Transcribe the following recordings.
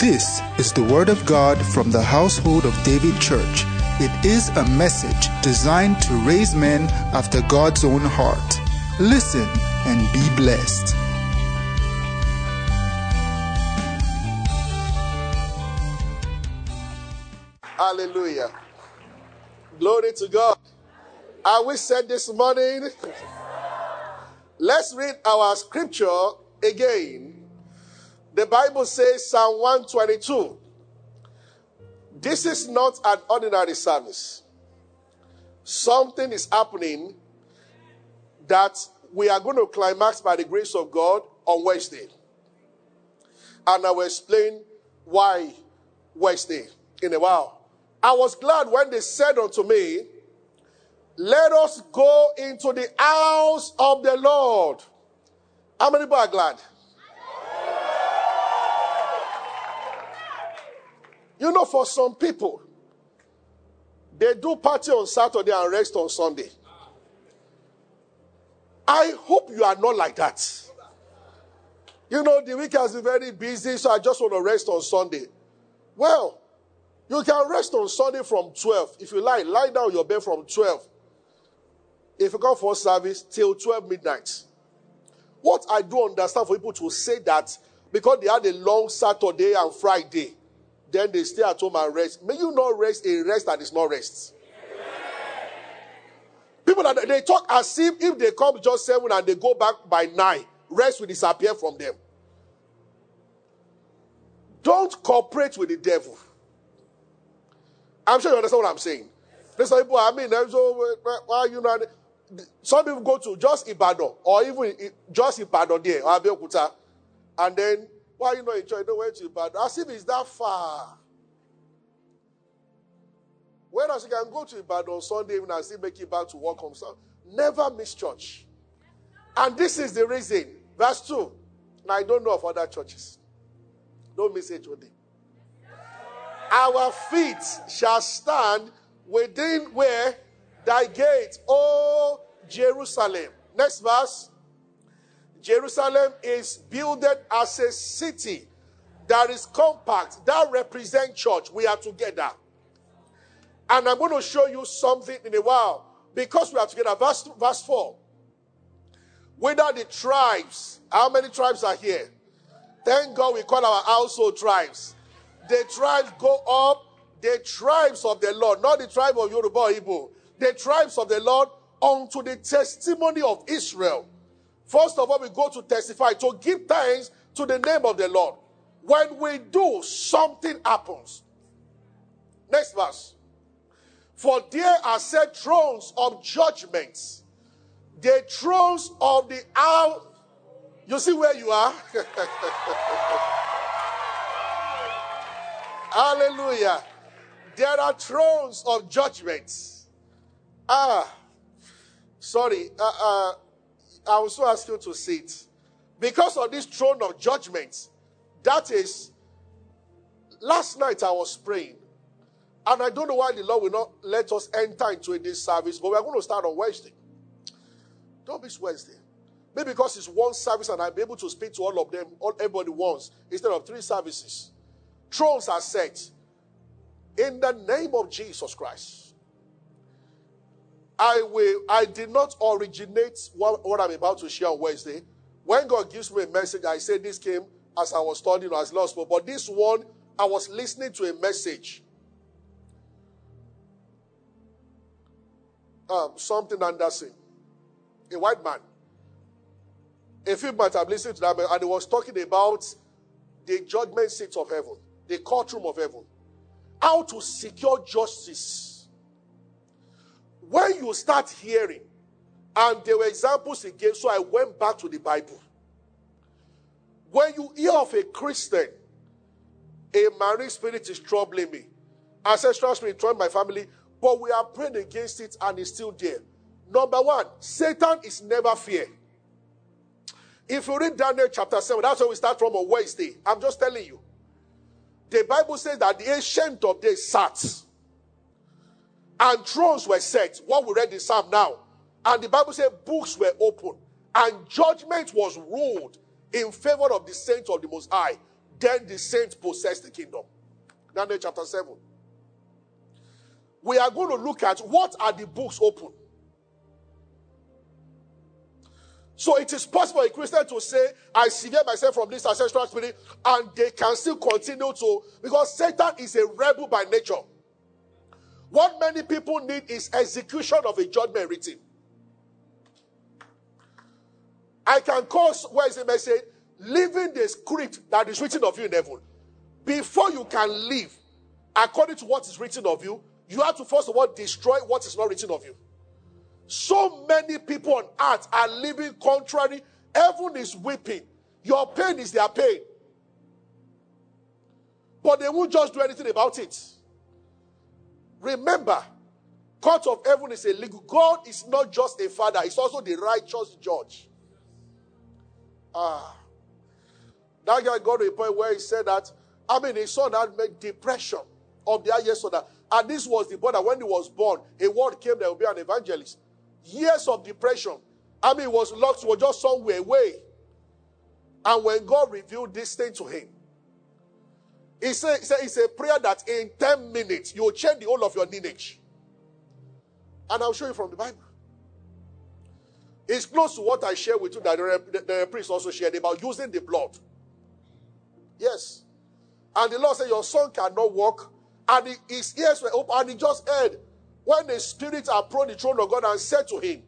This is the Word of God from the household of David Church. It is a message designed to raise men after God's own heart. Listen and be blessed. Hallelujah. Glory to God. Are we set this morning? Let's read our scripture again. The Bible says, Psalm 122. This is not an ordinary service. Something is happening that we are going to climax by the grace of God on Wednesday. And I will explain why Wednesday in a while. I was glad when they said unto me, Let us go into the house of the Lord. How many people are glad? You know, for some people, they do party on Saturday and rest on Sunday. I hope you are not like that. You know, the week has been very busy, so I just want to rest on Sunday. Well, you can rest on Sunday from 12. If you like, lie down your bed from 12. If you come for service, till 12 midnight. What I do understand for people to say that because they had a long Saturday and Friday, then they stay at home and rest. May you not rest a rest that is not rest. People that they talk as if if they come just seven and they go back by nine, rest will disappear from them. Don't cooperate with the devil. I'm sure you understand what I'm saying. There's some people, I mean, so, why you know, some people go to just Ibadan or even just Ibadan there or Abeokuta, and then why you not enjoy? No way to Ibadan. As if it's that far. Whereas you can go to Ibadan on Sunday evening and still make it back to work on Sunday. Never miss church. And this is the reason. Verse 2. Now I don't know of other churches. Don't miss HOD. Our feet shall stand within where thy gate, O Jerusalem. Next verse. Jerusalem is builded as a city that is compact, that represents church. We are together. And I'm going to show you something in a while because we are together. Verse, verse 4. Whether the tribes, how many tribes are here? Thank God we call our household tribes. The tribes go up, the tribes of the Lord, not the tribe of Yoruba or the tribes of the Lord unto the testimony of Israel. First of all, we go to testify, to give thanks to the name of the Lord. When we do, something happens. Next verse. For there are set thrones of judgments, the thrones of the hour. You see where you are? Hallelujah. There are thrones of judgments. Ah, sorry. Uh, uh, I also ask you to sit. Because of this throne of judgment, that is, last night I was praying. And I don't know why the Lord will not let us enter into this service, but we're going to start on Wednesday. Don't miss Wednesday. Maybe because it's one service and I'll be able to speak to all of them, all everybody once, instead of three services. Thrones are set in the name of Jesus Christ. I will. I did not originate what, what I'm about to share on Wednesday. When God gives me a message, I say this came as I was studying or as lost, but this one I was listening to a message. Um, something Anderson, a white man. A few months I've listened to that, and he was talking about the judgment seat of heaven, the courtroom of heaven, how to secure justice when you start hearing, and there were examples gave, so I went back to the Bible. When you hear of a Christian, a marine spirit is troubling me. I said, Ancestral spirit troubling my family, but we are praying against it and it's still there. Number one, Satan is never fear. If you read Daniel chapter 7, that's where we start from on Wednesday. I'm just telling you. The Bible says that the ancient of days sat and thrones were set. What we read in Psalm now. And the Bible said books were opened and judgment was ruled in favor of the saints of the Most High. then the saints possess the kingdom. Daniel chapter 7. We are going to look at what are the books open. So it is possible a Christian to say, I sever myself from this ancestral spirit, and they can still continue to, because Satan is a rebel by nature. What many people need is execution of a judgment written. I can call, where is the message? Living the script that is written of you in heaven. Before you can live according to what is written of you, you have to first of all destroy what is not written of you. So many people on earth are living contrary. Heaven is weeping. Your pain is their pain. But they won't just do anything about it. Remember, court of heaven is a legal. God is not just a father, he's also the righteous judge. Ah. That guy got to a point where he said that, I mean, his son that made depression of the highest order. And this was the boy that when he was born, a word came there will be an evangelist years of depression. I mean, was locked, was just somewhere away. And when God revealed this thing to him, he he said it's a prayer that in 10 minutes you will change the whole of your lineage. And I'll show you from the Bible. It's close to what I shared with you that the, the, the priest also shared about using the blood. Yes. And the Lord said, Your son cannot walk. And his ears were open, and he just heard when the spirit approached the throne of God and said to him,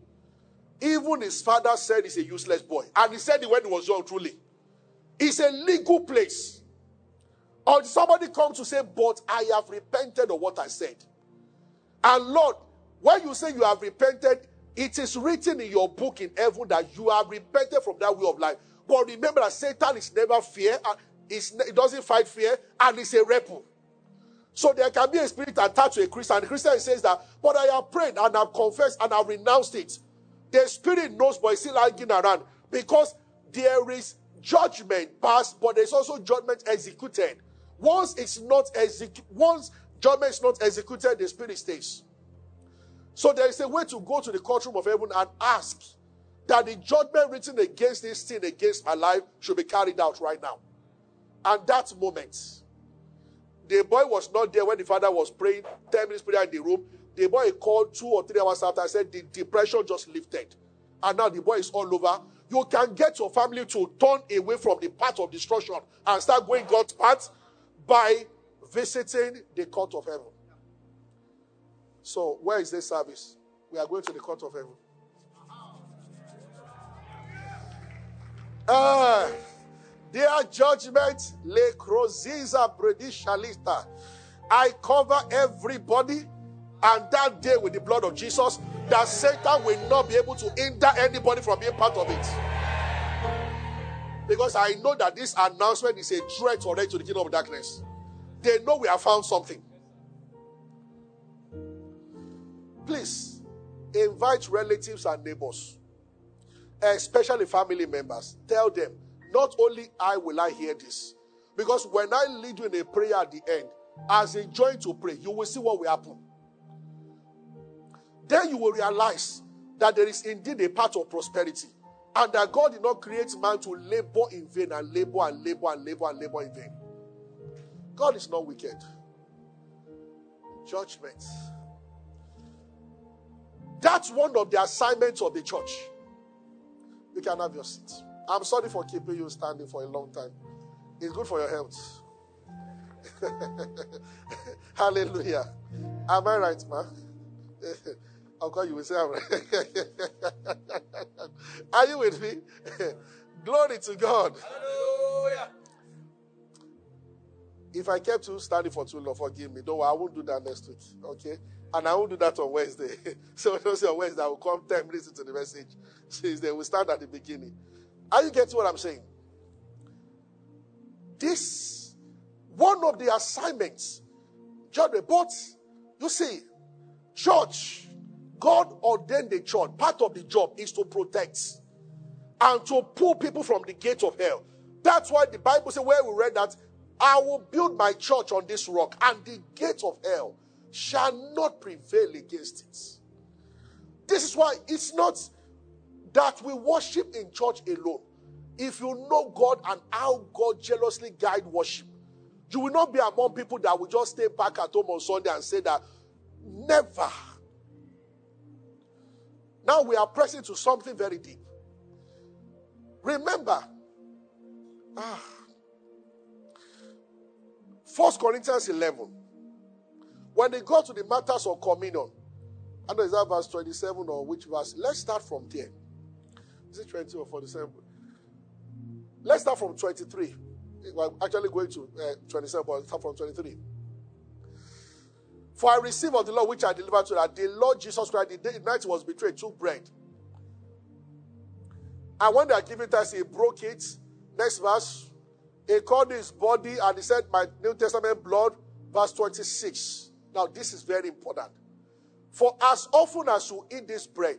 even his father said he's a useless boy. And he said it when he was young, truly. It's a legal place. Or somebody comes to say, But I have repented of what I said. And Lord, when you say you have repented, it is written in your book in heaven that you have repented from that way of life. But remember that Satan is never fear, and it doesn't fight fear, and it's a rebel. So there can be a spirit attached to a Christian. The Christian says that, but I have prayed and I've confessed and I've renounced it. The spirit knows, but it's still hanging around because there is judgment passed, but there's also judgment executed. Once it's not executed, once judgment is not executed, the spirit stays. So there is a way to go to the courtroom of heaven and ask that the judgment written against this sin against my life should be carried out right now. And that moment, the boy was not there when the father was praying, 10 minutes prayer in the room. The boy called two or three hours after and said the depression just lifted. And now the boy is all over. You can get your family to turn away from the path of destruction and start going God's path by visiting the court of heaven. So, where is this service? We are going to the court of heaven. Uh, their judgment, le croziza predishalista. I cover everybody and that day with the blood of Jesus, that Satan will not be able to hinder anybody from being part of it. Because I know that this announcement is a threat already to the kingdom of darkness. They know we have found something. Please invite relatives and neighbors, especially family members. Tell them not only I will I hear this. Because when I lead you in a prayer at the end, as a join to pray, you will see what will happen. Then you will realize that there is indeed a part of prosperity. And that God did not create man to labor in vain and labor and labor and labor and labor in vain. God is not wicked. Judgment. That's one of the assignments of the church. You can have your seat. I'm sorry for keeping you standing for a long time. It's good for your health. Hallelujah. Am I right, ma? Of course, you will say. Are you with me? Glory to God. Hallelujah. If I kept you standing for too long, forgive me. Don't worry, I won't do that next week. Okay? And I won't do that on Wednesday. so don't say on Wednesday, I will come 10 minutes into the message. Tuesday, we start at the beginning. Are you getting what I'm saying? This, one of the assignments, judgment. But you see, church, God ordained the church. Part of the job is to protect and to pull people from the gate of hell. That's why the Bible says, where we read that, I will build my church on this rock, and the gate of hell shall not prevail against it. This is why it's not that we worship in church alone. if you know God and how God jealously guide worship, you will not be among people that will just stay back at home on Sunday and say that never. Now we are pressing to something very deep. Remember, ah, 1 Corinthians 11, when they go to the matters of communion, I know is that verse 27 or which verse? Let's start from there. Is it 20 or 47? Let's start from 23. We're actually going to uh, 27, but start from 23. For I received of the Lord which I delivered to that the Lord Jesus Christ, the day night was betrayed, took bread. And when they are giving thanks, he broke it. Next verse. He called his body and he said, My New Testament blood, verse 26. Now, this is very important. For as often as you eat this bread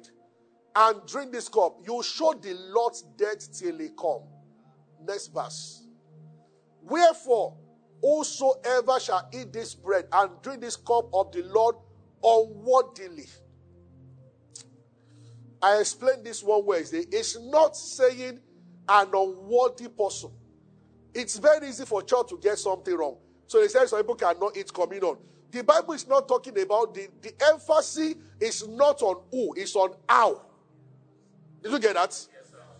and drink this cup, you show the Lord's death till he come. Next verse. Wherefore, whosoever shall eat this bread and drink this cup of the Lord unworthily. I explained this one Wednesday. It's not saying an unworthy person. It's very easy for church to get something wrong. So they say some people cannot eat communion. The Bible is not talking about the, the emphasis is not on who, it's on how. Did you get that? Yes,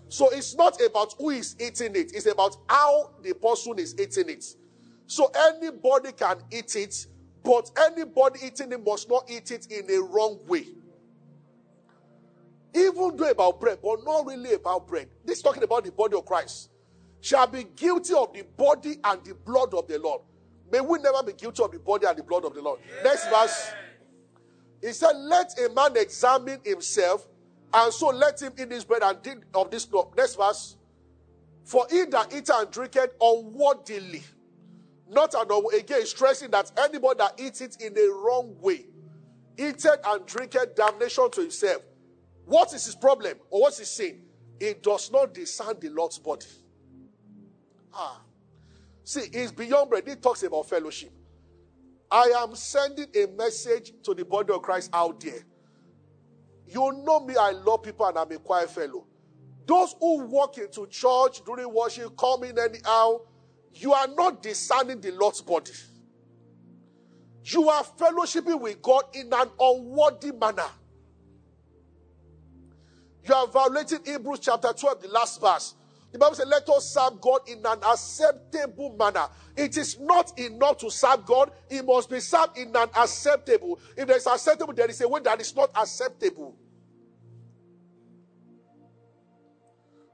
so it's not about who is eating it, it's about how the person is eating it. So anybody can eat it, but anybody eating it must not eat it in a wrong way. Even though about bread, but not really about bread. This is talking about the body of Christ shall be guilty of the body and the blood of the Lord. May we never be guilty of the body and the blood of the Lord. Yeah. Next verse. He said, Let a man examine himself, and so let him eat this bread and drink of this blood. Next verse. For he that eateth and drinketh unworthily, not an again stressing that anybody that eats it in a wrong way, eateth and drinketh damnation to himself. What is his problem or what's his sin? He does not discern the Lord's body. Ah. See, it's beyond bread. It talks about fellowship. I am sending a message to the body of Christ out there. You know me, I love people and I'm a quiet fellow. Those who walk into church during worship, come in anyhow, you are not discerning the Lord's body. You are fellowshipping with God in an unworthy manner. You are violating Hebrews chapter 12, the last verse. The Bible says, let us serve God in an acceptable manner. It is not enough to serve God. It must be served in an acceptable. If there is acceptable, there is a way that is not acceptable.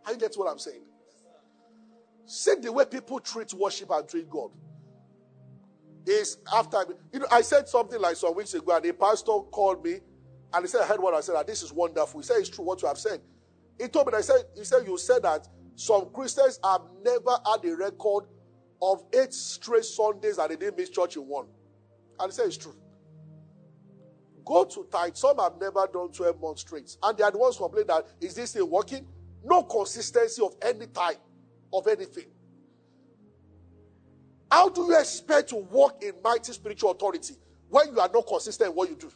Are you get what I'm saying? See the way people treat worship and treat God. Is after you know, I said something like some weeks ago, and a pastor called me and he said, I heard what I said, that this is wonderful. He said, It's true what you have said. He told me, I said, he said, You said that some Christians have never had a record of eight straight Sundays that they didn't miss church in one. And he said it's true. Go to tithe. Some have never done 12 months straight. And they are the ones who complain that is this thing working? No consistency of any type of anything. How do you expect to walk in mighty spiritual authority when you are not consistent in what you do?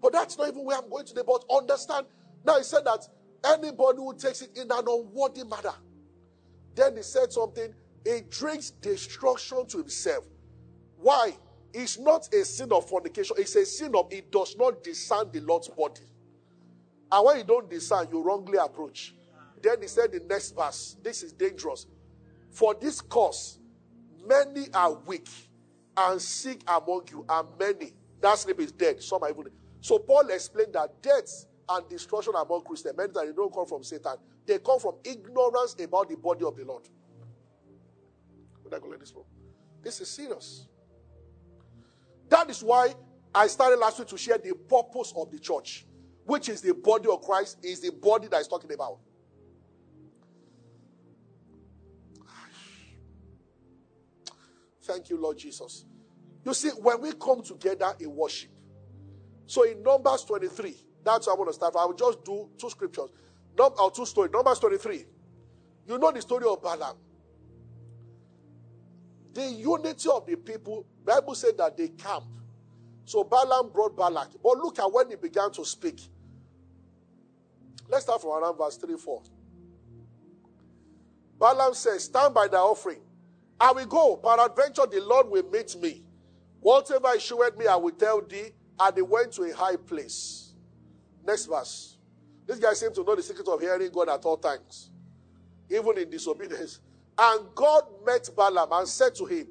But that's not even where I'm going today. But understand. Now he said that Anybody who takes it in an unworthy manner. Then he said something, he drinks destruction to himself. Why? It's not a sin of fornication, it's a sin of it does not discern the Lord's body. And when you don't discern, you wrongly approach. Then he said the next verse, this is dangerous. For this cause, many are weak and sick among you, and many. That sleep is dead. Some are even. So Paul explained that death and destruction among Christians meant that they don't come from Satan. They come from ignorance about the body of the Lord. This is serious. That is why I started last week to share the purpose of the church, which is the body of Christ, is the body that is talking about. Thank you, Lord Jesus. You see, when we come together in worship, so in Numbers 23, that's how I want to start. I will just do two scriptures. Num- or two stories. Numbers 23. You know the story of Balaam. The unity of the people, Bible said that they camp. So Balaam brought Balak. But look at when he began to speak. Let's start from around verse 3 4. Balaam says, Stand by the offering. I will go. Peradventure the Lord will meet me. Whatever he showed me, I will tell thee. And they went to a high place. Next verse. This guy seemed to know the secret of hearing God at all times, even in disobedience. And God met Balaam and said to him,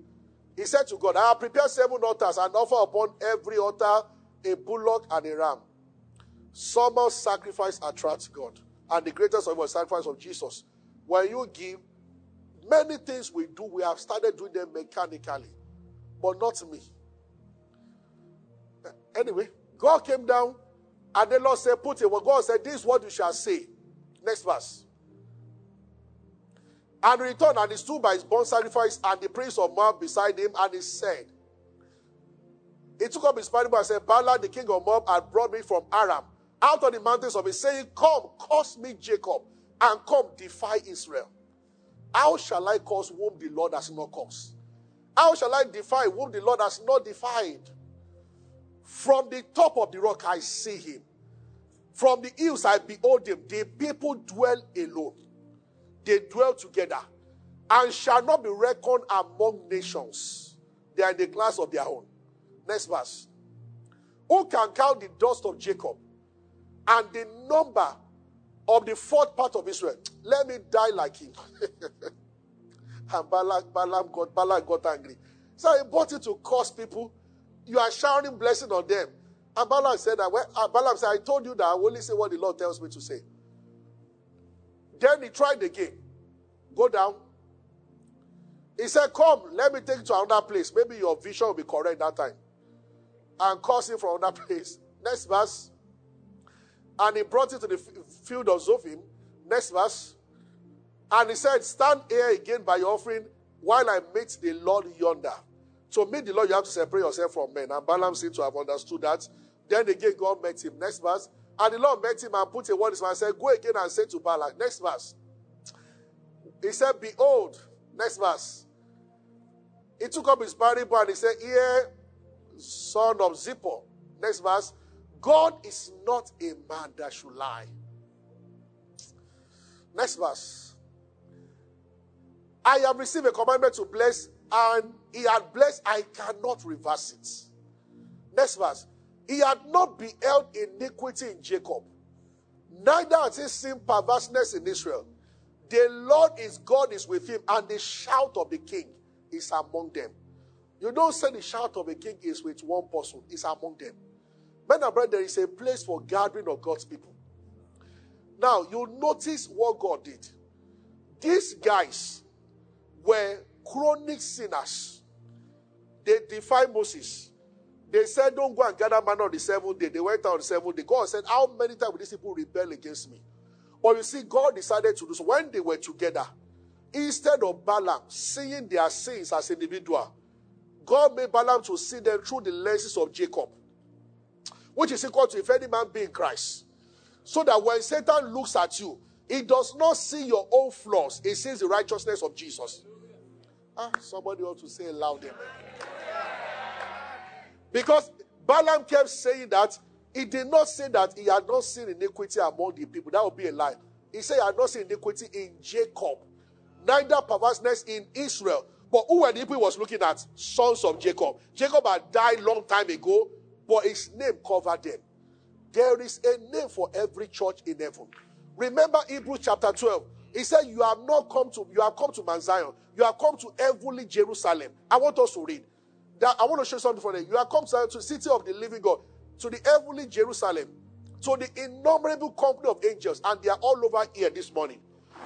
He said to God, I have prepared seven altars and offer upon every altar a bullock and a ram. Summer sacrifice attracts God. And the greatest of all sacrifice of Jesus. When you give, many things we do, we have started doing them mechanically, but not me. Eh, anyway, God came down and the Lord said, Put it. Well, God said, This is what you shall say. Next verse. And returned and he stood by his burnt sacrifice and the prince of Moab beside him, and he said, He took up his Bible and said, Balak, the king of Moab, had brought me from Aram out of the mountains of his, saying, Come, curse me, Jacob, and come, defy Israel. How shall I cause whom the Lord has not caused? How shall I defy whom the Lord has not defied? From the top of the rock I see him. From the hills I behold him. The people dwell alone. They dwell together and shall not be reckoned among nations. They are in the class of their own. Next verse. Who can count the dust of Jacob and the number of the fourth part of Israel? Let me die like him. and Balak, Balaam got, Balaam got angry. So he brought it to curse people. You are showering blessing on them. And Balaam said that. Well, Balaam said, I told you that I only say what the Lord tells me to say. Then he tried again. Go down. He said, Come, let me take you to another place. Maybe your vision will be correct that time. And curse him from another place. Next verse. And he brought it to the field of Zophim. Next verse. And he said, Stand here again by your offering while I meet the Lord yonder. To meet the Lord, you have to separate yourself from men. And Balaam seemed to have understood that. Then again, God met him. Next verse. And the Lord met him and put a word in his mouth and said, Go again and say to Balak. Next verse. He said, Behold. Next verse. He took up his Bible and he said, Here, son of Zippor. Next verse. God is not a man that should lie. Next verse. I have received a commandment to bless, and he had blessed, I cannot reverse it. Next verse. He had not beheld iniquity in Jacob, neither has he seen perverseness in Israel. The Lord is God is with him, and the shout of the king is among them. You don't say the shout of a king is with one person, it's among them. Men and brethren, there is a place for gathering of God's people. Now, you'll notice what God did. These guys were chronic sinners. They defied Moses. They said, Don't go and gather man on the seventh day. They went out on the seventh day. God said, How many times will these people rebel against me? But you see, God decided to do so. When they were together, instead of Balaam seeing their sins as individual, God made Balaam to see them through the lenses of Jacob, which is equal to if any man be in Christ. So that when Satan looks at you, he does not see your own flaws, he sees the righteousness of Jesus. Ah, somebody ought to say loud. Because Balaam kept saying that he did not say that he had not seen iniquity among the people. That would be a lie. He said he had not seen iniquity in Jacob, neither perverseness in Israel. But who were the people he was looking at? Sons of Jacob. Jacob had died long time ago, but his name covered them. There is a name for every church in heaven. Remember Hebrews chapter 12. He said, You have not come to you have come to Mount Zion. You have come to heavenly Jerusalem. I want us to read. That I want to show something for you. You have come to, the city of the living God, to the heavenly Jerusalem, to the innumerable company of angels, and they are all over here this morning.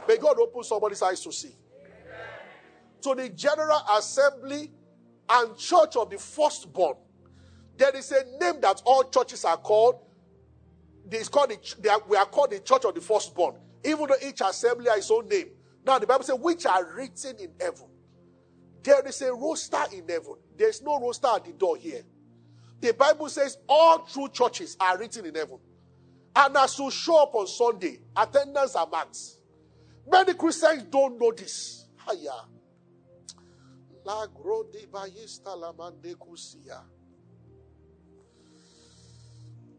May God open somebody's eyes to see. To the general assembly and church of the firstborn. There is a name that all churches are called. It's called the, are, we are called the church of the firstborn. Even though each assembly has its own name. Now the Bible says, which are written in heaven. There is a roster in heaven. There's no roster at the door here. The Bible says all true churches are written in heaven. And as you show up on Sunday, attendance are marked. Many Christians don't know this. Hiya.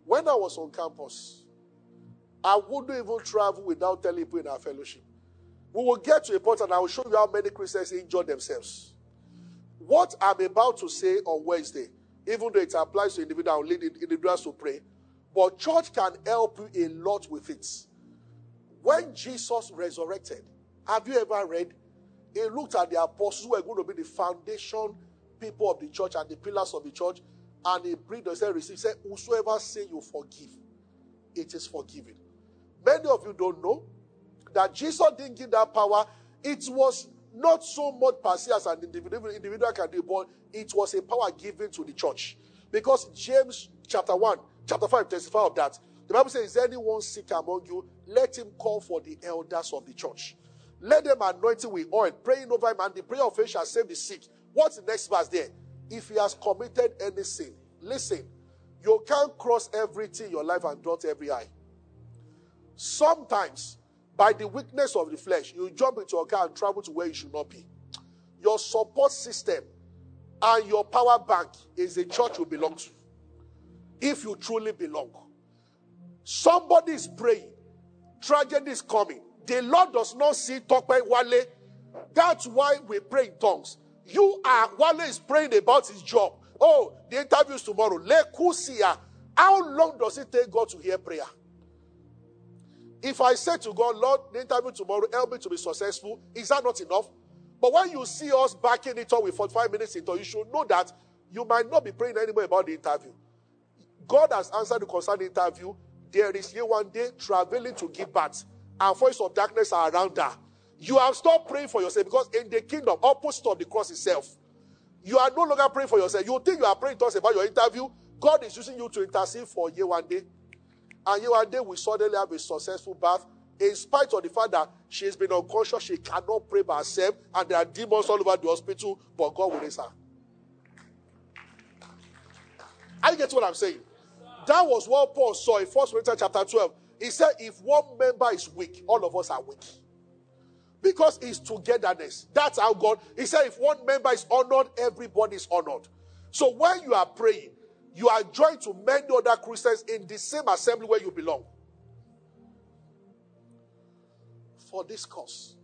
When I was on campus, I wouldn't even travel without telling people in our fellowship. We will get to a point and I will show you how many Christians injure themselves. What I'm about to say on Wednesday, even though it applies to individuals, lead individuals to pray, but church can help you a lot with it. When Jesus resurrected, have you ever read? He looked at the apostles who were going to be the foundation people of the church and the pillars of the church, and he breathed and said, Receive. Said, Whosoever say you forgive, it is forgiven. Many of you don't know that Jesus didn't give that power. It was not so much per se as an individual, individual can do, but it was a power given to the church. Because James chapter 1, chapter 5 testify of that. The Bible says, Is anyone sick among you? Let him call for the elders of the church. Let them anoint him with oil, praying over him, and the prayer of faith shall save the sick. What's the next verse there? If he has committed any sin, listen, you can't cross everything in your life and dot every eye. Sometimes, by the weakness of the flesh, you jump into a car and travel to where you should not be. Your support system and your power bank is the church you belong to. If you truly belong. Somebody is praying. Tragedy is coming. The Lord does not see Tope Wale. That's why we pray in tongues. You are, Wale is praying about his job. Oh, the interview is tomorrow. Lekusia. How long does it take God to hear prayer? If I say to God, Lord, the interview tomorrow, help me to be successful, is that not enough? But when you see us backing it up with 45 minutes into, you should know that you might not be praying anymore about the interview. God has answered the concerned interview. There is here one day traveling to give birth, and voice of darkness are around her. You have stopped praying for yourself because in the kingdom, opposite of the cross itself, you are no longer praying for yourself. You think you are praying to us about your interview. God is using you to intercede for you one day. And you one day will suddenly have a successful birth. In spite of the fact that she has been unconscious, she cannot pray by herself, and there are demons all over the hospital, but God will raise her. I get what I'm saying. That was what Paul saw in 1 Corinthians chapter 12. He said, if one member is weak, all of us are weak. Because it's togetherness. That's how God, he said, if one member is honored, everybody is honored. So when you are praying, you are joined to many other Christians in the same assembly where you belong. For this cause.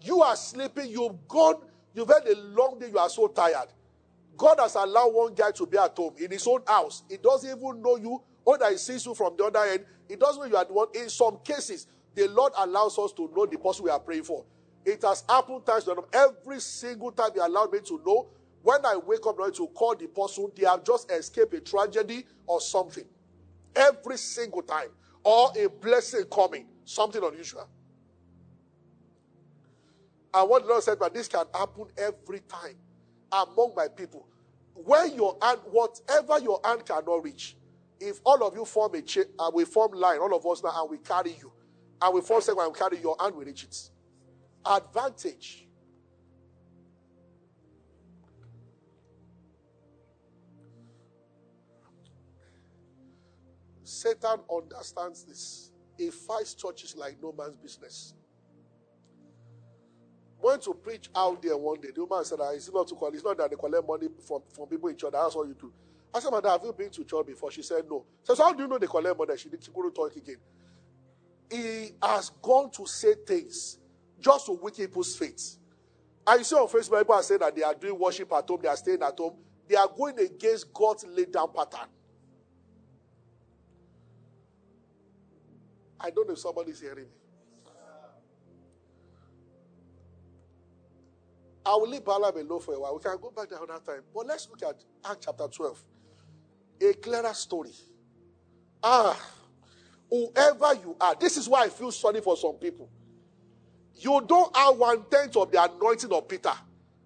You are sleeping, you've gone, you've had a long day, you are so tired. God has allowed one guy to be at home in his own house. He doesn't even know you, or that he sees you from the other end. He doesn't know you are the one. In some cases, the Lord allows us to know the person we are praying for. It has happened times that every single time He allowed me to know. When I wake up to call the person, they have just escaped a tragedy or something. Every single time. Or a blessing coming. Something unusual. And what the Lord said, but this can happen every time among my people. When your hand, whatever your hand cannot reach, if all of you form a chain, and uh, we form line, all of us now, and we carry you, and will form second and we carry your hand, we reach it. Advantage. Satan understands this. He fights churches like no man's business. Went to preach out there one day. The woman said, ah, It's not to call, it's not that they collect money from, from people in church. That's all you do. I said, Mother, have you been to church before? She said, No. So, so how do you know they collect money? She, did, she couldn't talk again. He has gone to say things just to weaken people's faith. And you see on Facebook, people are saying that they are doing worship at home, they are staying at home. They are going against God's laid down pattern. I don't know if somebody is hearing me. I will leave Balaam alone for a while. We can go back there another time. But let's look at Acts chapter 12. A clearer story. Ah, whoever you are, this is why I feel sorry for some people. You don't have one tenth of the anointing of Peter,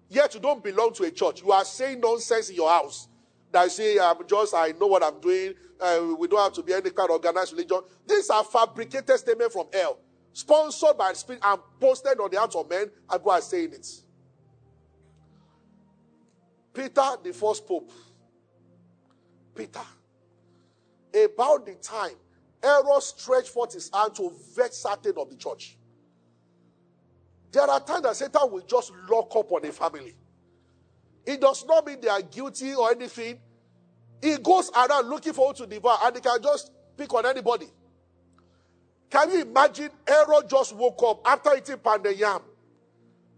yet you don't belong to a church. You are saying nonsense in your house. That I say, I'm just, I know what I'm doing. Uh, we don't have to be any kind of organized religion. These are fabricated statements from hell, sponsored by the Spirit and posted on the hearts of men, I go and who are saying it. Peter, the first pope. Peter. About the time Herod stretched forth his hand to vex certain of the church. There are times that Satan will just lock up on a family. It does not mean they are guilty or anything. He goes around looking for who to devour, and he can just pick on anybody. Can you imagine Herod just woke up after eating pounded yam?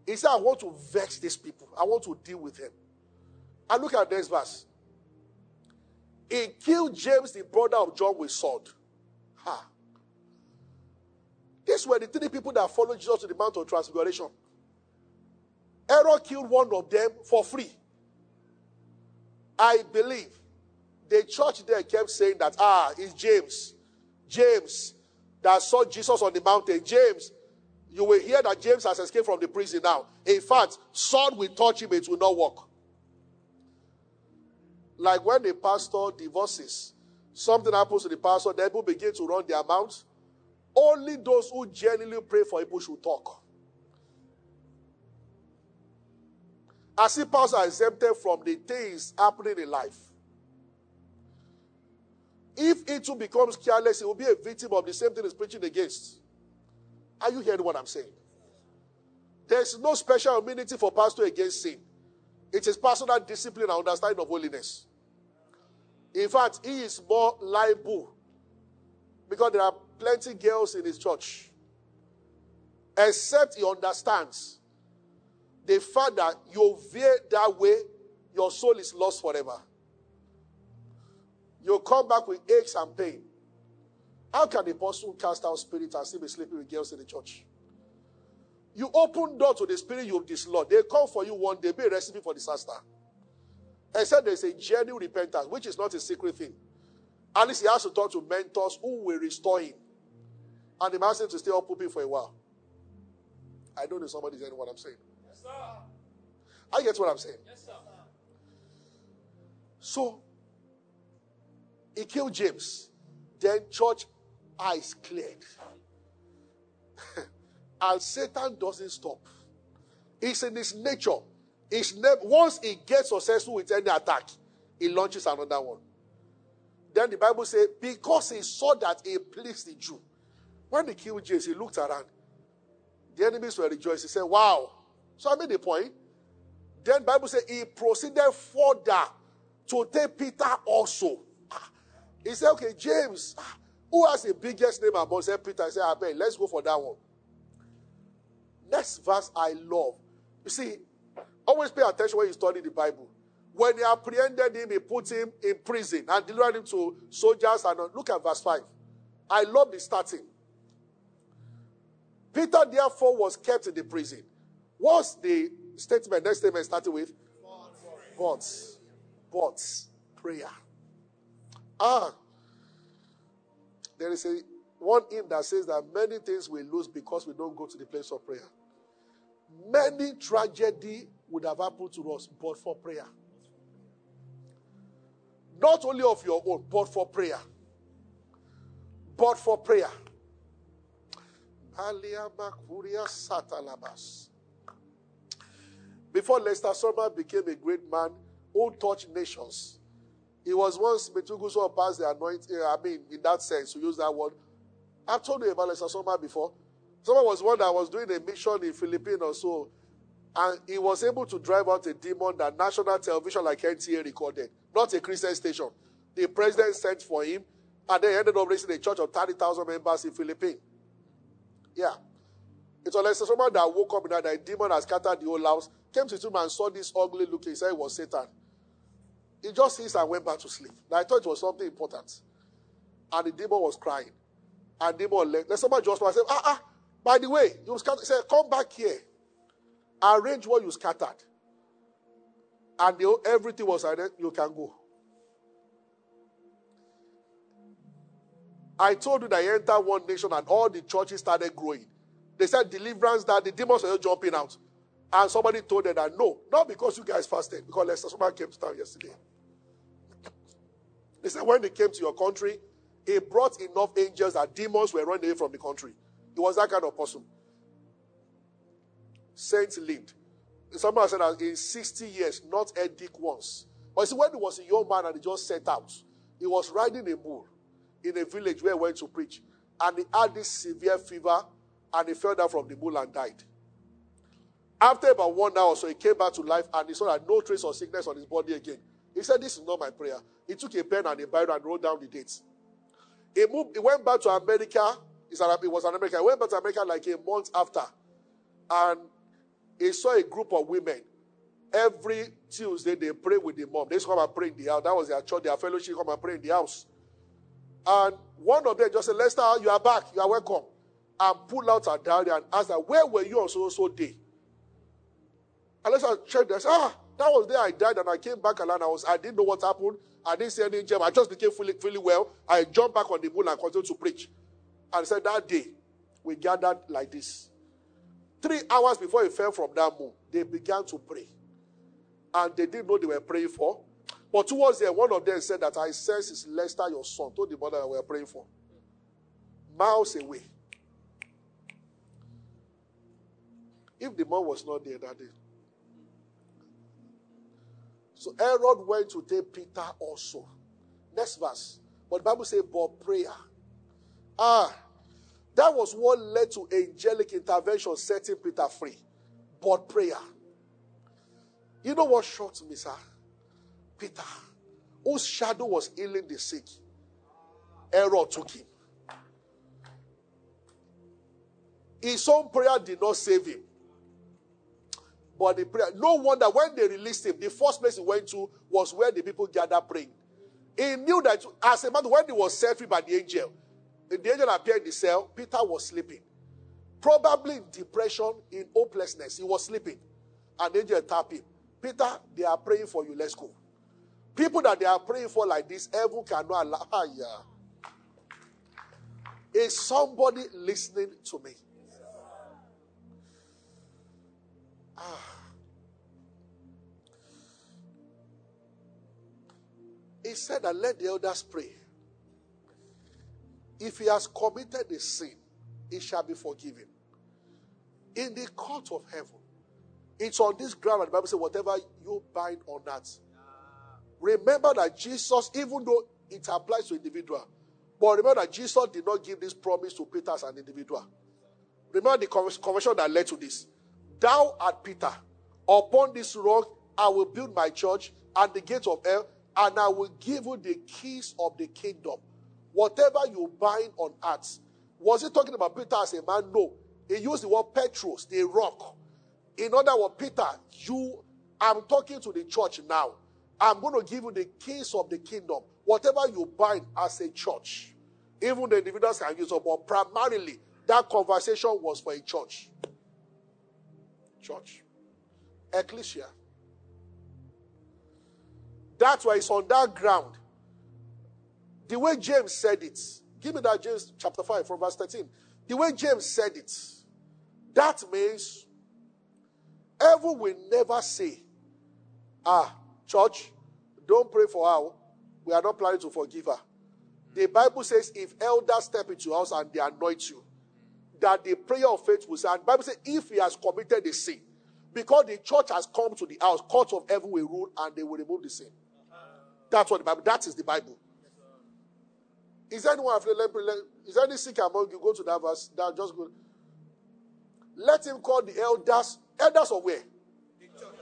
He said, I want to vex these people. I want to deal with them. And look at this verse. He killed James, the brother of John, with sword. These were the three people that followed Jesus to the Mount of Transfiguration. Herod killed one of them for free. I believe the church there kept saying that, ah, it's James. James that saw Jesus on the mountain. James, you will hear that James has escaped from the prison now. In fact, sword will touch him, it will not work. Like when a pastor divorces, something happens to the pastor, the people begin to run their mouths. Only those who genuinely pray for people should talk. As if pastors are exempted from the things happening in life. If it too becomes careless, it will be a victim of the same thing he's preaching against. Are you hearing what I'm saying? There's no special immunity for pastor against sin. It is personal discipline and understanding of holiness. In fact, he is more liable because there are plenty girls in his church. Except he understands the fact that you veer that way, your soul is lost forever. You'll come back with aches and pain. How can the person cast out spirits and still be sleeping with girls in the church? You open door to the spirit you dislodge. They come for you one day, be a recipe for disaster. Except there's a genuine repentance, which is not a secret thing. At least he has to talk to mentors who will restore him. And he must him to stay up pooping for a while. I don't know if somebody's hearing what I'm saying. Yes, sir. I get what I'm saying. Yes, sir. So, he killed James. Then church eyes cleared. and Satan doesn't stop. It's in his nature. His ne- once he gets successful with any attack, he launches another one. Then the Bible says, because he saw that he pleased the Jew. When he killed James, he looked around. The enemies were rejoicing. He said, Wow. So I made the point. Then Bible said he proceeded further to take Peter also. Ah. He said, okay, James, ah, who has the biggest name among said Peter? I said, I bet, let's go for that one. Next verse I love. You see, always pay attention when you study the Bible. When he apprehended him, he put him in prison and delivered him to soldiers. And look at verse 5. I love the starting. Peter, therefore, was kept in the prison. What's the statement? Next statement started with? But. But. Prayer. Ah, there is a one hymn that says that many things we lose because we don't go to the place of prayer. Many tragedy would have happened to us but for prayer. Not only of your own, but for prayer. But for prayer. Before Lester Sumrall became a great man who touched nations, he was once Metuguso passed the anointing. Uh, I mean, in that sense, to use that word. I've told you about Lester Sumrall before. Someone was one that was doing a mission in Philippines or so, and he was able to drive out a demon that national television like NTA recorded, not a Christian station. The president sent for him, and they ended up raising a church of 30,000 members in Philippines. Yeah. It was Lester Sumrall that woke up in that, demon has scattered the whole house, came to him and saw this ugly looking. He said it was Satan. He just hissed and went back to sleep. Now, I thought it was something important. And the demon was crying. And the demon left. Then somebody just said, ah, ah, by the way, you scattered. He said, come back here. Arrange what you scattered. And the, everything was. You can go. I told you that I entered one nation and all the churches started growing. They said deliverance that the demons were jumping out. And somebody told them that no, not because you guys fasted, because Lester somebody came to town yesterday. They said when they came to your country, he brought enough angels that demons were running away from the country. He was that kind of person. Saints lived. Somebody said that in 60 years, not a dick once. But you see, when he was a young man and he just set out, he was riding a bull in a village where he went to preach. And he had this severe fever and he fell down from the bull and died. After about one hour so, he came back to life and he saw that no trace of sickness on his body again. He said, This is not my prayer. He took a pen and a Bible and wrote down the dates. He moved, he went back to America. It was an American. I went back to America like a month after. And he saw a group of women. Every Tuesday, they pray with the mom. They used to come and pray in the house. That was their church, their fellowship, come and pray in the house. And one of them just said, Lester, you are back. You are welcome. And pull out her diary and asked her, Where were you on so so day? And Lester checked and said, Ah, that was the day I died and I came back and I was I didn't know what happened. I didn't see any gem. I just became fully, fully well. I jumped back on the moon and continued to preach. And said that day we gathered like this. Three hours before he fell from that moon, they began to pray. And they didn't know they were praying for. But towards the end, one of them said that I sense is Lester, your son, told the mother that we were praying for. Miles away. If the mom was not there that day, so Herod went to take Peter also. Next verse. But the Bible says, but prayer. Ah, that was what led to angelic intervention setting Peter free. But prayer. You know what shocked me, sir? Peter, whose shadow was healing the sick. Herod took him. His own prayer did not save him. But the prayer, no wonder when they released him, the first place he went to was where the people gathered praying. He knew that as a man, when he was set free by the angel, the angel appeared in the cell, Peter was sleeping. Probably in depression, in hopelessness. He was sleeping. And angel tapped him. Peter, they are praying for you. Let's go. People that they are praying for like this, heaven cannot allow. Ah, yeah. Is somebody listening to me? Ah. He said that let the elders pray. If he has committed a sin, it shall be forgiven. In the court of heaven, it's on this ground, and the Bible says, whatever you bind on earth. Remember that Jesus, even though it applies to individual, but remember that Jesus did not give this promise to Peter as an individual. Remember the conversion that led to this. Thou art Peter. Upon this rock I will build my church and the gates of hell, and I will give you the keys of the kingdom. Whatever you bind on earth. Was he talking about Peter as a man? No. He used the word Petrus, the rock. In other words, Peter, you, I'm talking to the church now. I'm going to give you the keys of the kingdom. Whatever you bind as a church, even the individuals can use it, but primarily that conversation was for a church. Church. Ecclesia. That's why it's on that ground. The way James said it. Give me that James chapter 5 from verse 13. The way James said it. That means heaven will never say, ah, church, don't pray for her. We are not planning to forgive her. The Bible says if elders step into your house and they anoint you, that the prayer of faith will the Bible says if he has committed a sin, because the church has come to the house, court of heaven will rule and they will remove the sin. That's what the Bible, that is the Bible. Is there anyone afraid? Is there any sick among you? Go to that verse. That just go. Let him call the elders. Elders of where? The church.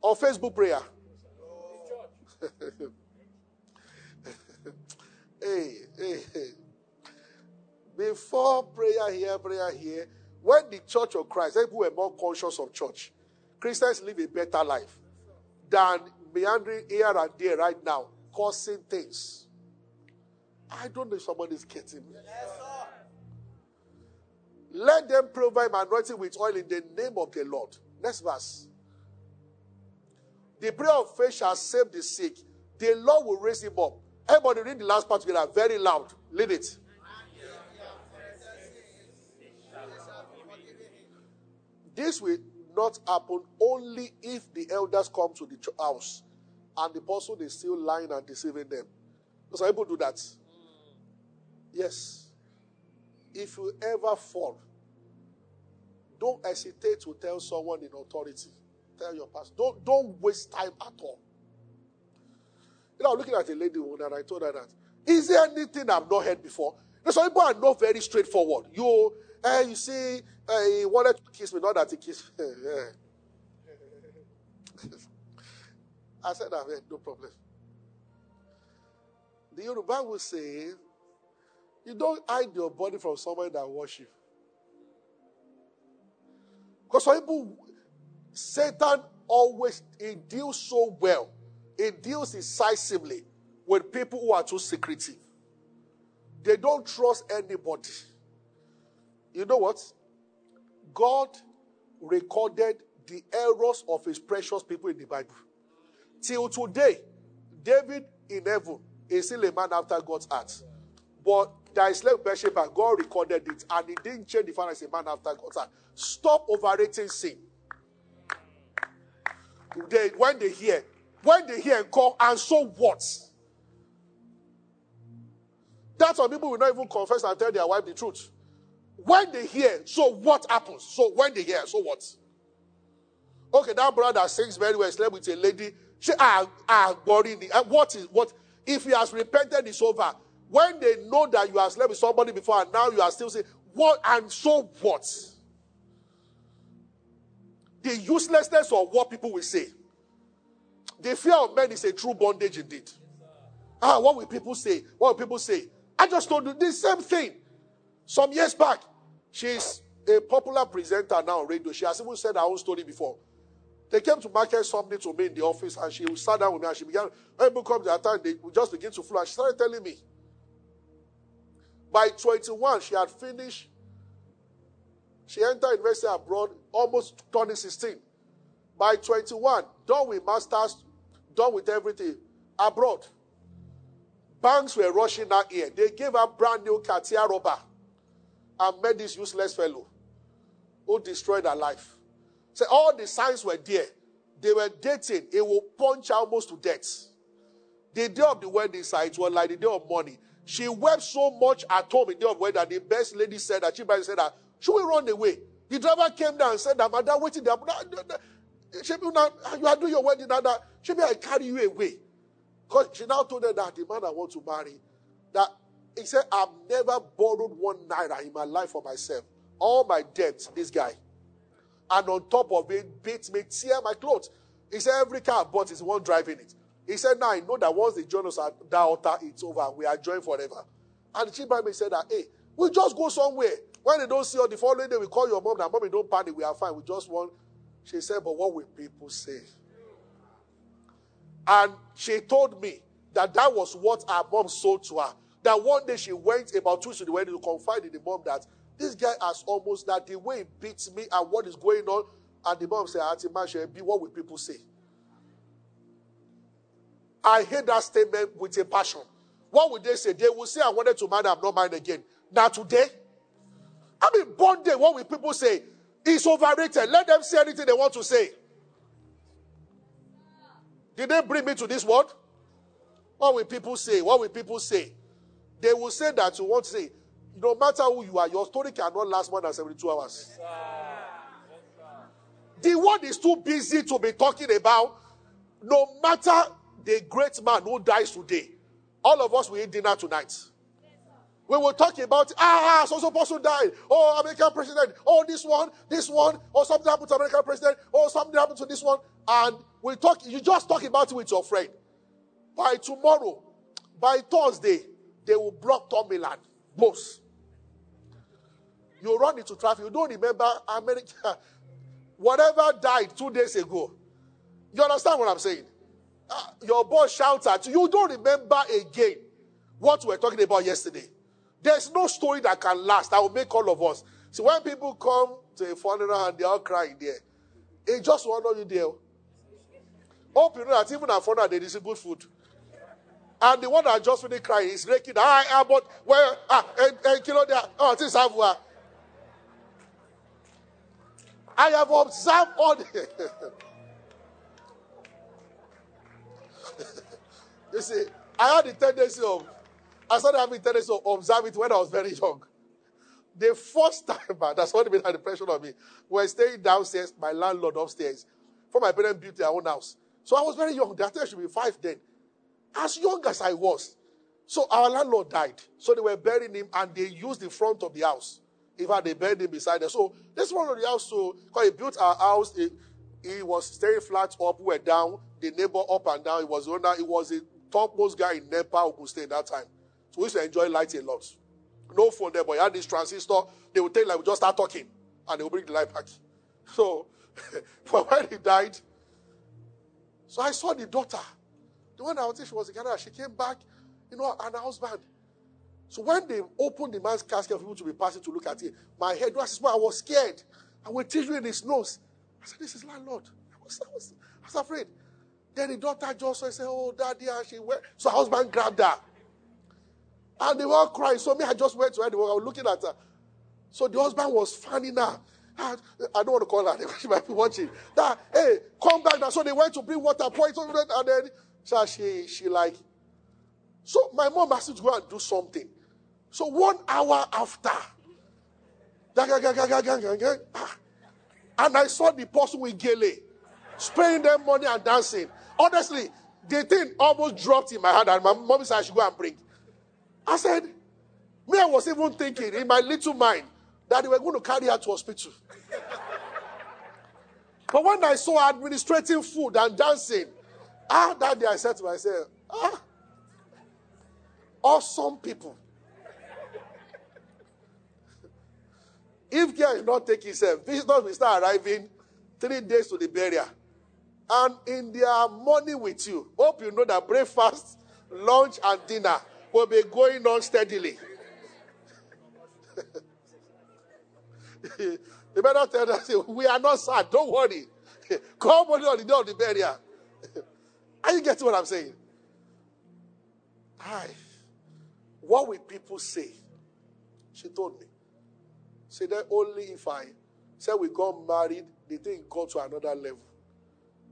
Or Facebook prayer. hey, hey, hey. Before prayer here, prayer here, when the church of Christ, people were more conscious of church. Christians live a better life than meandering here and there right now, causing things. I don't know if somebody's getting me. Let them provide my anointing with oil in the name of the Lord. Next verse. The prayer of faith shall save the sick. The Lord will raise him up. Everybody read the last part together very loud. Read it. This will not happen only if the elders come to the house and the person is still lying and deceiving them. Because people do that. Yes. If you ever fall, don't hesitate to tell someone in authority. Tell your pastor. Don't, don't waste time at all. You know, I'm looking at a lady and I told her that. Is there anything I've not heard before? You some people are not very straightforward. You, uh, you see, uh, he wanted to kiss me, not that he kissed me. I said, I've heard, no problem. The Yoruba will say, You don't hide your body from someone that worship. Because some people, Satan always he deals so well. He deals decisively with people who are too secretive. They don't trust anybody. You know what? God recorded the errors of his precious people in the Bible. Till today, David in heaven is still a man after God's heart. But there is slave Bathsheba, God recorded it, and he didn't change the fact as a man after God's heart. Stop overrating sin. They, when they hear, when they hear and call, and so what? That's why people will not even confess and tell their wife the truth. When they hear, so what happens? So when they hear, so what? Okay, that brother sings very well, slept with a lady. She ah ah worrying. What is what? If he has repented, it's over. When they know that you have slept with somebody before and now you are still saying, what and so what? The uselessness of what people will say. The fear of men is a true bondage indeed. Ah, what will people say? What will people say? I just told you the same thing. Some years back, she's a popular presenter now on radio. She has even said her own story before. They came to market something to me in the office, and she sat down with me and she began, people come to that time, they just begin to flow. And she started telling me. By 21, she had finished. She entered university abroad almost 2016. By 21, done with masters, done with everything abroad. Banks were rushing out here. They gave her brand new Cartier rubber and met this useless fellow who destroyed her life. So all the signs were there. They were dating. It will punch almost to death. The day of the wedding site was like the day of money. She wept so much at home in the day of wedding that the best lady said that she said that should we run away? The driver came down and said that madam waiting there. She now you are doing your wedding now. She I carry you away. Because she now told her that the man I want to marry, that he said, I've never borrowed one naira in my life for myself. All my debts, this guy. And on top of it, beat me, tear my clothes. He said, every car I bought is one driving it. He said, now I know that once join us at that altar, it's over. We are joined forever. And the chief me said that, hey, we just go somewhere. When they don't see you the following day we call your mom. That mommy don't panic. We are fine. We just want. She said, but what will people say? And she told me that that was what her mom sold to her. That one day she went about two to the wedding to confide in the mom that this guy has almost that the way he beats me and what is going on. And the mom said, Auntie Masha, be what will people say? I hate that statement with a passion. What would they say? They will say, I wanted to marry, I'm not married again. Now today, I mean, born day, what will people say? It's overrated. Let them say anything they want to say. Did they bring me to this world? What will people say? What will people say? They will say that you want to say, no matter who you are, your story cannot last more than 72 hours. Yes, the world is too busy to be talking about no matter the great man who dies today. All of us will eat dinner tonight. We will talk about, ah, so so person died. Oh, American president. Oh, this one, this one. Oh, something happened to American president. Oh, something happened to this one. And we talk, you just talk about it with your friend. By tomorrow, by Thursday, they will block Tomiland. Most. You run into traffic. You don't remember America. Whatever died two days ago. You understand what I'm saying? Uh, your boss shouts at you. You don't remember again what we were talking about yesterday. There's no story that can last that will make all of us. See, when people come to a funeral and they're all crying there, it just know you there. Hope you know that even at funeral is good food. And the one that just finished crying is raking. Ah, ah, but where? Ah, and, and kilo there. Oh, this have I have observed all the. you see, I had the tendency of, I started having tendency of observing it when I was very young. The first time, that's what made an impression on me, we were staying downstairs, my landlord upstairs, for my parents built their own house. So I was very young. The I should be five then. As young as I was. So our landlord died. So they were burying him and they used the front of the house. In fact, they buried him beside them. So this one of the house, so because he built our house, it, he was staying flat up, we were down, the neighbor up and down. It was under, it was the topmost guy in NEPA who could stay that time. We used to enjoy light a lot. No phone there, but he had this transistor. They would take like we just start talking, and they would bring the light back. So, but when he died, so I saw the daughter. The one I was she was in Canada, she came back, you know, and her husband. So when they opened the man's casket for people to be passing to look at it, my head was I was scared. I was in his nose. I said, This is landlord. I was, I was, I was afraid. Then the daughter just said, Oh, daddy, and she went. So husband grabbed her. And they were all crying. So me, I just went to her. They were looking at her. So the husband was fanning her. I don't want to call her. She might be watching. That, hey, come back now. So they went to bring water, pour it over and then so she, she like. So my mom asked me to go and do something. So one hour after, ah, and I saw the person with gele, spraying them money and dancing. Honestly, the thing almost dropped in my hand, and my mom said I should go and bring. I said, me, I was even thinking in my little mind that they were going to carry her to hospital. but when I saw administrating food and dancing, ah, that day I said to myself, ah, awesome people. if care is not taking himself, visitors will start arriving three days to the burial. And in their money with you, hope you know that breakfast, lunch, and dinner will be going on steadily. you better tell them, we are not sad, don't worry. Come on the day of the burial. Are you getting what I'm saying? Hi. What will people say? She told me. Say that only if I said we got married, the thing got to another level.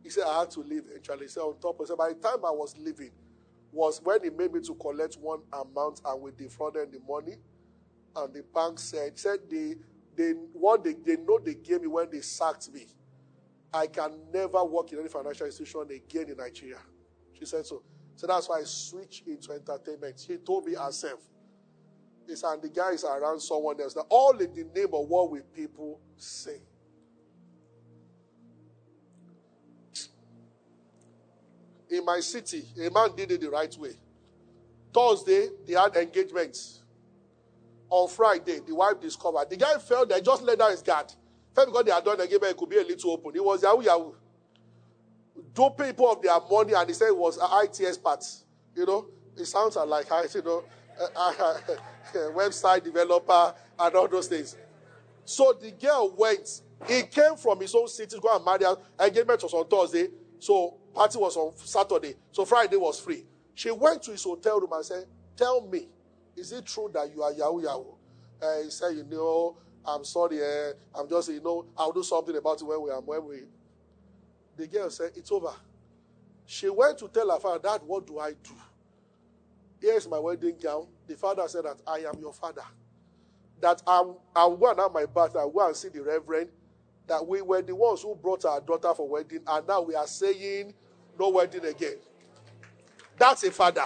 He said I had to leave eventually. He said on top of it, by the time I was leaving, was when he made me to collect one amount and we defrauded the money. And the bank said, said they, they what they, they know they gave me when they sacked me. I can never work in any financial institution again in Nigeria. She said so. So that's why I switched into entertainment. She told me herself. He said, and the guy is around someone else. All in the name of what we people say? In my city, a man did it the right way. Thursday, they had engagements. On Friday, the wife discovered. The guy felt that just let down his guard. Felt because they had done engagement, it could be a little open. It was Yahoo Yahoo. Doping people of their money, and he said it was IT expert. You know, it sounds like, I, you know, website developer and all those things. So the girl went. He came from his own city to go and marry her. Engagement was on Thursday. So Party was on Saturday, so Friday was free. She went to his hotel room and said, Tell me, is it true that you are Yahoo Yahoo? Uh, he said, You know, I'm sorry, uh, I'm just, you know, I'll do something about it when we are, when we. The girl said, It's over. She went to tell her father, Dad, what do I do? Here's my wedding gown. The father said that I am your father. That I'm, I'm going my bath. I'll go and see the reverend. That we were the ones who brought our daughter for wedding, and now we are saying no wedding again. That's a father.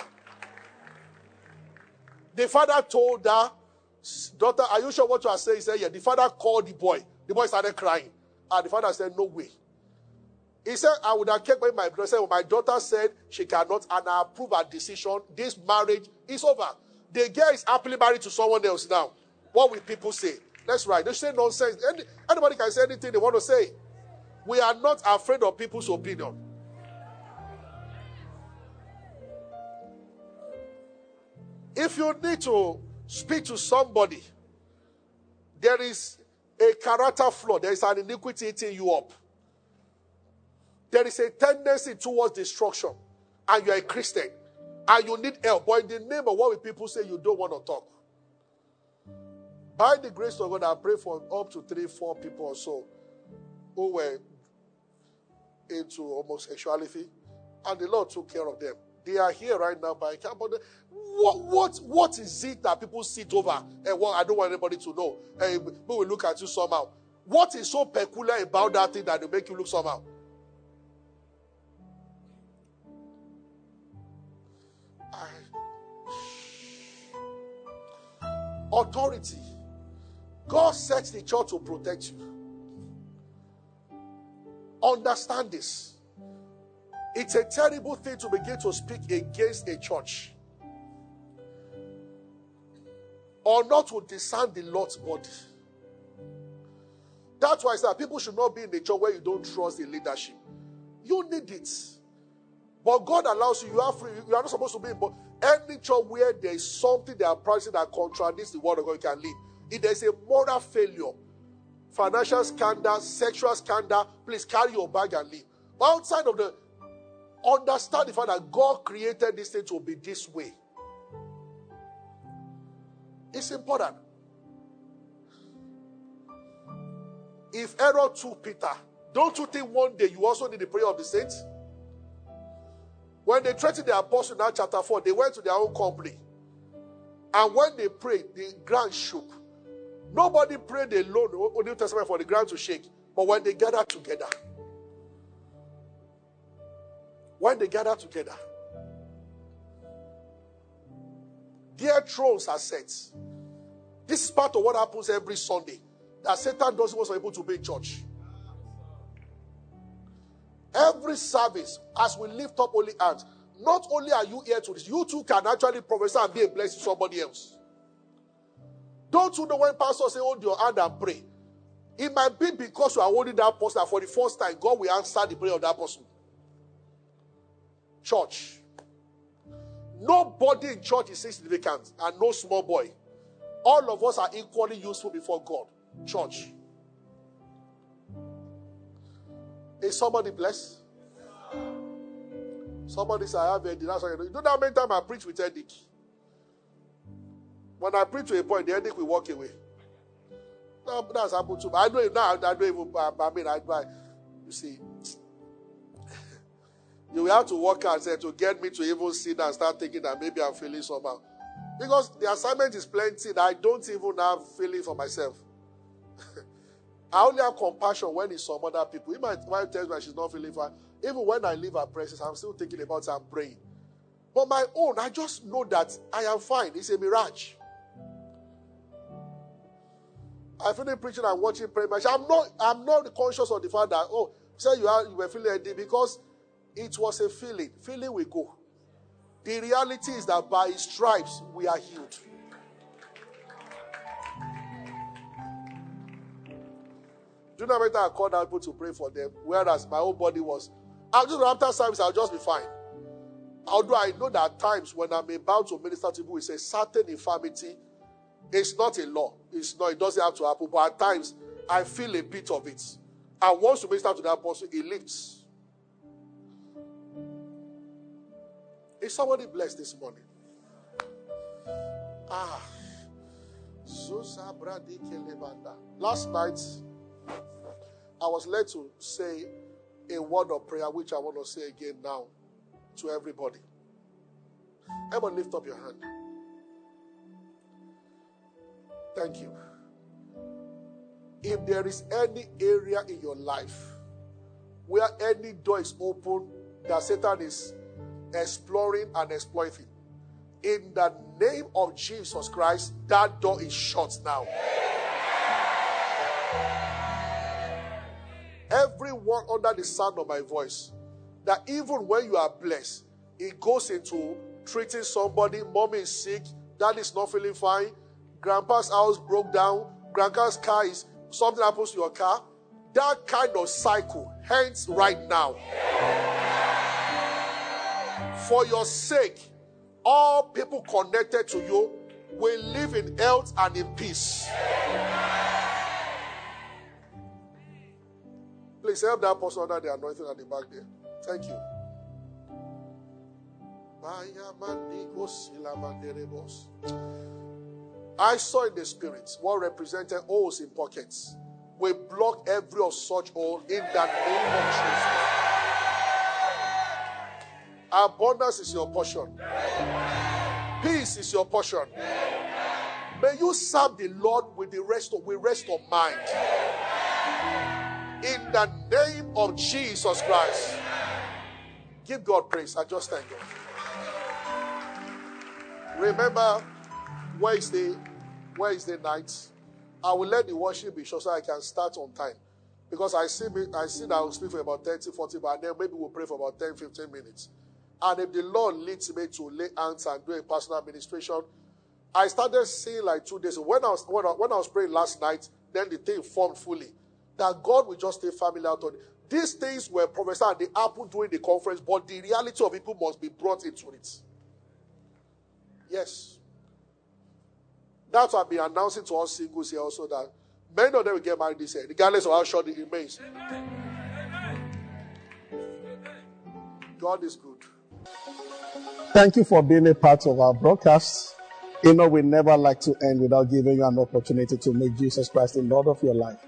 The father told her, Daughter, are you sure what you are saying? He said, Yeah. The father called the boy. The boy started crying. And the father said, No way. He said, I would have kept my brother. Well, my daughter said she cannot, and I approve her decision. This marriage is over. The girl is happily married to someone else now. What will people say? That's right. They say nonsense. Any, anybody can say anything they want to say. We are not afraid of people's opinion. If you need to speak to somebody, there is a character flaw, there is an iniquity eating you up. There is a tendency towards destruction, and you are a Christian, and you need help. But in the name of what will people say, you don't want to talk. By the grace of God, I pray for up to three, four people or so who were into homosexuality, and the Lord took care of them. They are here right now, by I can't. But what, what, what is it that people sit over? And well, I don't want anybody to know. And we will look at you somehow. What is so peculiar about that thing that will make you look somehow? Authority. God sets the church to protect you. Understand this. It's a terrible thing to begin to speak against a church. or not to discern the Lord's body. That's why I said people should not be in a church where you don't trust the leadership. You need it. But God allows you, you are free. You are not supposed to be in but any church where there is something they are practicing that contradicts the word of God, you can leave. If there's a moral failure, financial scandal, sexual scandal, please carry your bag and leave. But outside of the understand the fact that God created this thing to be this way. It's important. If Herod took Peter, don't you think one day you also need the prayer of the saints? When they threatened the apostle in chapter 4, they went to their own company. And when they prayed, the ground shook. Nobody prayed alone the New Testament for the ground to shake. But when they gathered together, when they gather together, their thrones are set. This is part of what happens every Sunday. That Satan doesn't want people to be in church. Every service, as we lift up holy hands, not only are you here to this, you too can actually prophesy and be a blessing to somebody else. Don't you know when pastors say, hold your hand and pray? It might be because you are holding that person for the first time, God will answer the prayer of that person. Church. Nobody in church is insignificant and no small boy. All of us are equally useful before God. Church. Is somebody blessed? Somebody say, I have a what you know. That many times I preach with headache. When I preach to a point, the headache will walk away. No, that's happened to me. I don't even now. I don't even. I mean, I, I you see, you will have to work out say, to get me to even sit and start thinking that maybe I'm feeling somehow. Because the assignment is plenty that I don't even have feeling for myself. I only have compassion when it's some other people. If my wife tells me she's not feeling fine, even when I leave her presence, I'm still thinking about her and praying. But my own, I just know that I am fine. It's a mirage. I finish preaching and watching prayer match. I'm not, I'm not conscious of the fact that, oh, say you, are, you were feeling it because it was a feeling. Feeling will go. The reality is that by his stripes we are healed. Do you know I called out people to pray for them? Whereas my whole body was. I'll just after service, I'll just be fine. Although I know that at times when I'm about to minister to people, it's a certain infirmity. It's not a law. It's not, it doesn't have to happen. But at times I feel a bit of it. And once you minister to that person, it lifts. Is somebody blessed this morning? Ah. Last night, I was led to say a word of prayer, which I want to say again now to everybody. Everyone, lift up your hand. Thank you. If there is any area in your life where any door is open that Satan is exploring and exploiting. In the name of Jesus Christ, that door is shut now. Everyone under the sound of my voice, that even when you are blessed, it goes into treating somebody, mom is sick, dad is not feeling fine, grandpa's house broke down, grandpa's car is something happens to your car. That kind of cycle ends right now for your sake, all people connected to you will live in health and in peace. Please help that person under the anointing at the back there. Thank you. I saw in the spirit what represented holes in pockets. We block every of such hole in that name of Jesus. Abundance is your portion. Peace is your portion. May you serve the Lord with the rest of with rest of mind. In the name of Jesus Christ. Give God praise. I just thank God. Remember Wednesday, Wednesday night. I will let the worship be short so I can start on time. Because I see me, I see that I will speak for about 30, 40, but then maybe we'll pray for about 10, 15 minutes. And if the Lord leads me to lay hands and do a personal administration, I started seeing like two days. When I was when I, when I was praying last night, then the thing formed fully. That God will just stay family out on it. These things were prophesied, they happened during the conference, but the reality of people must be brought into it. Yes. That's what I've been announcing to all singles here also that many of them will get married this year, regardless of how short it remains. Amen. God is good. Thank you for being a part of our broadcast. You know, we never like to end without giving you an opportunity to make Jesus Christ the Lord of your life.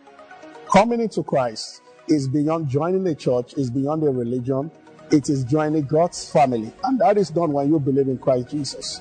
Coming into Christ is beyond joining a church, is beyond a religion. It is joining God's family. And that is done when you believe in Christ Jesus.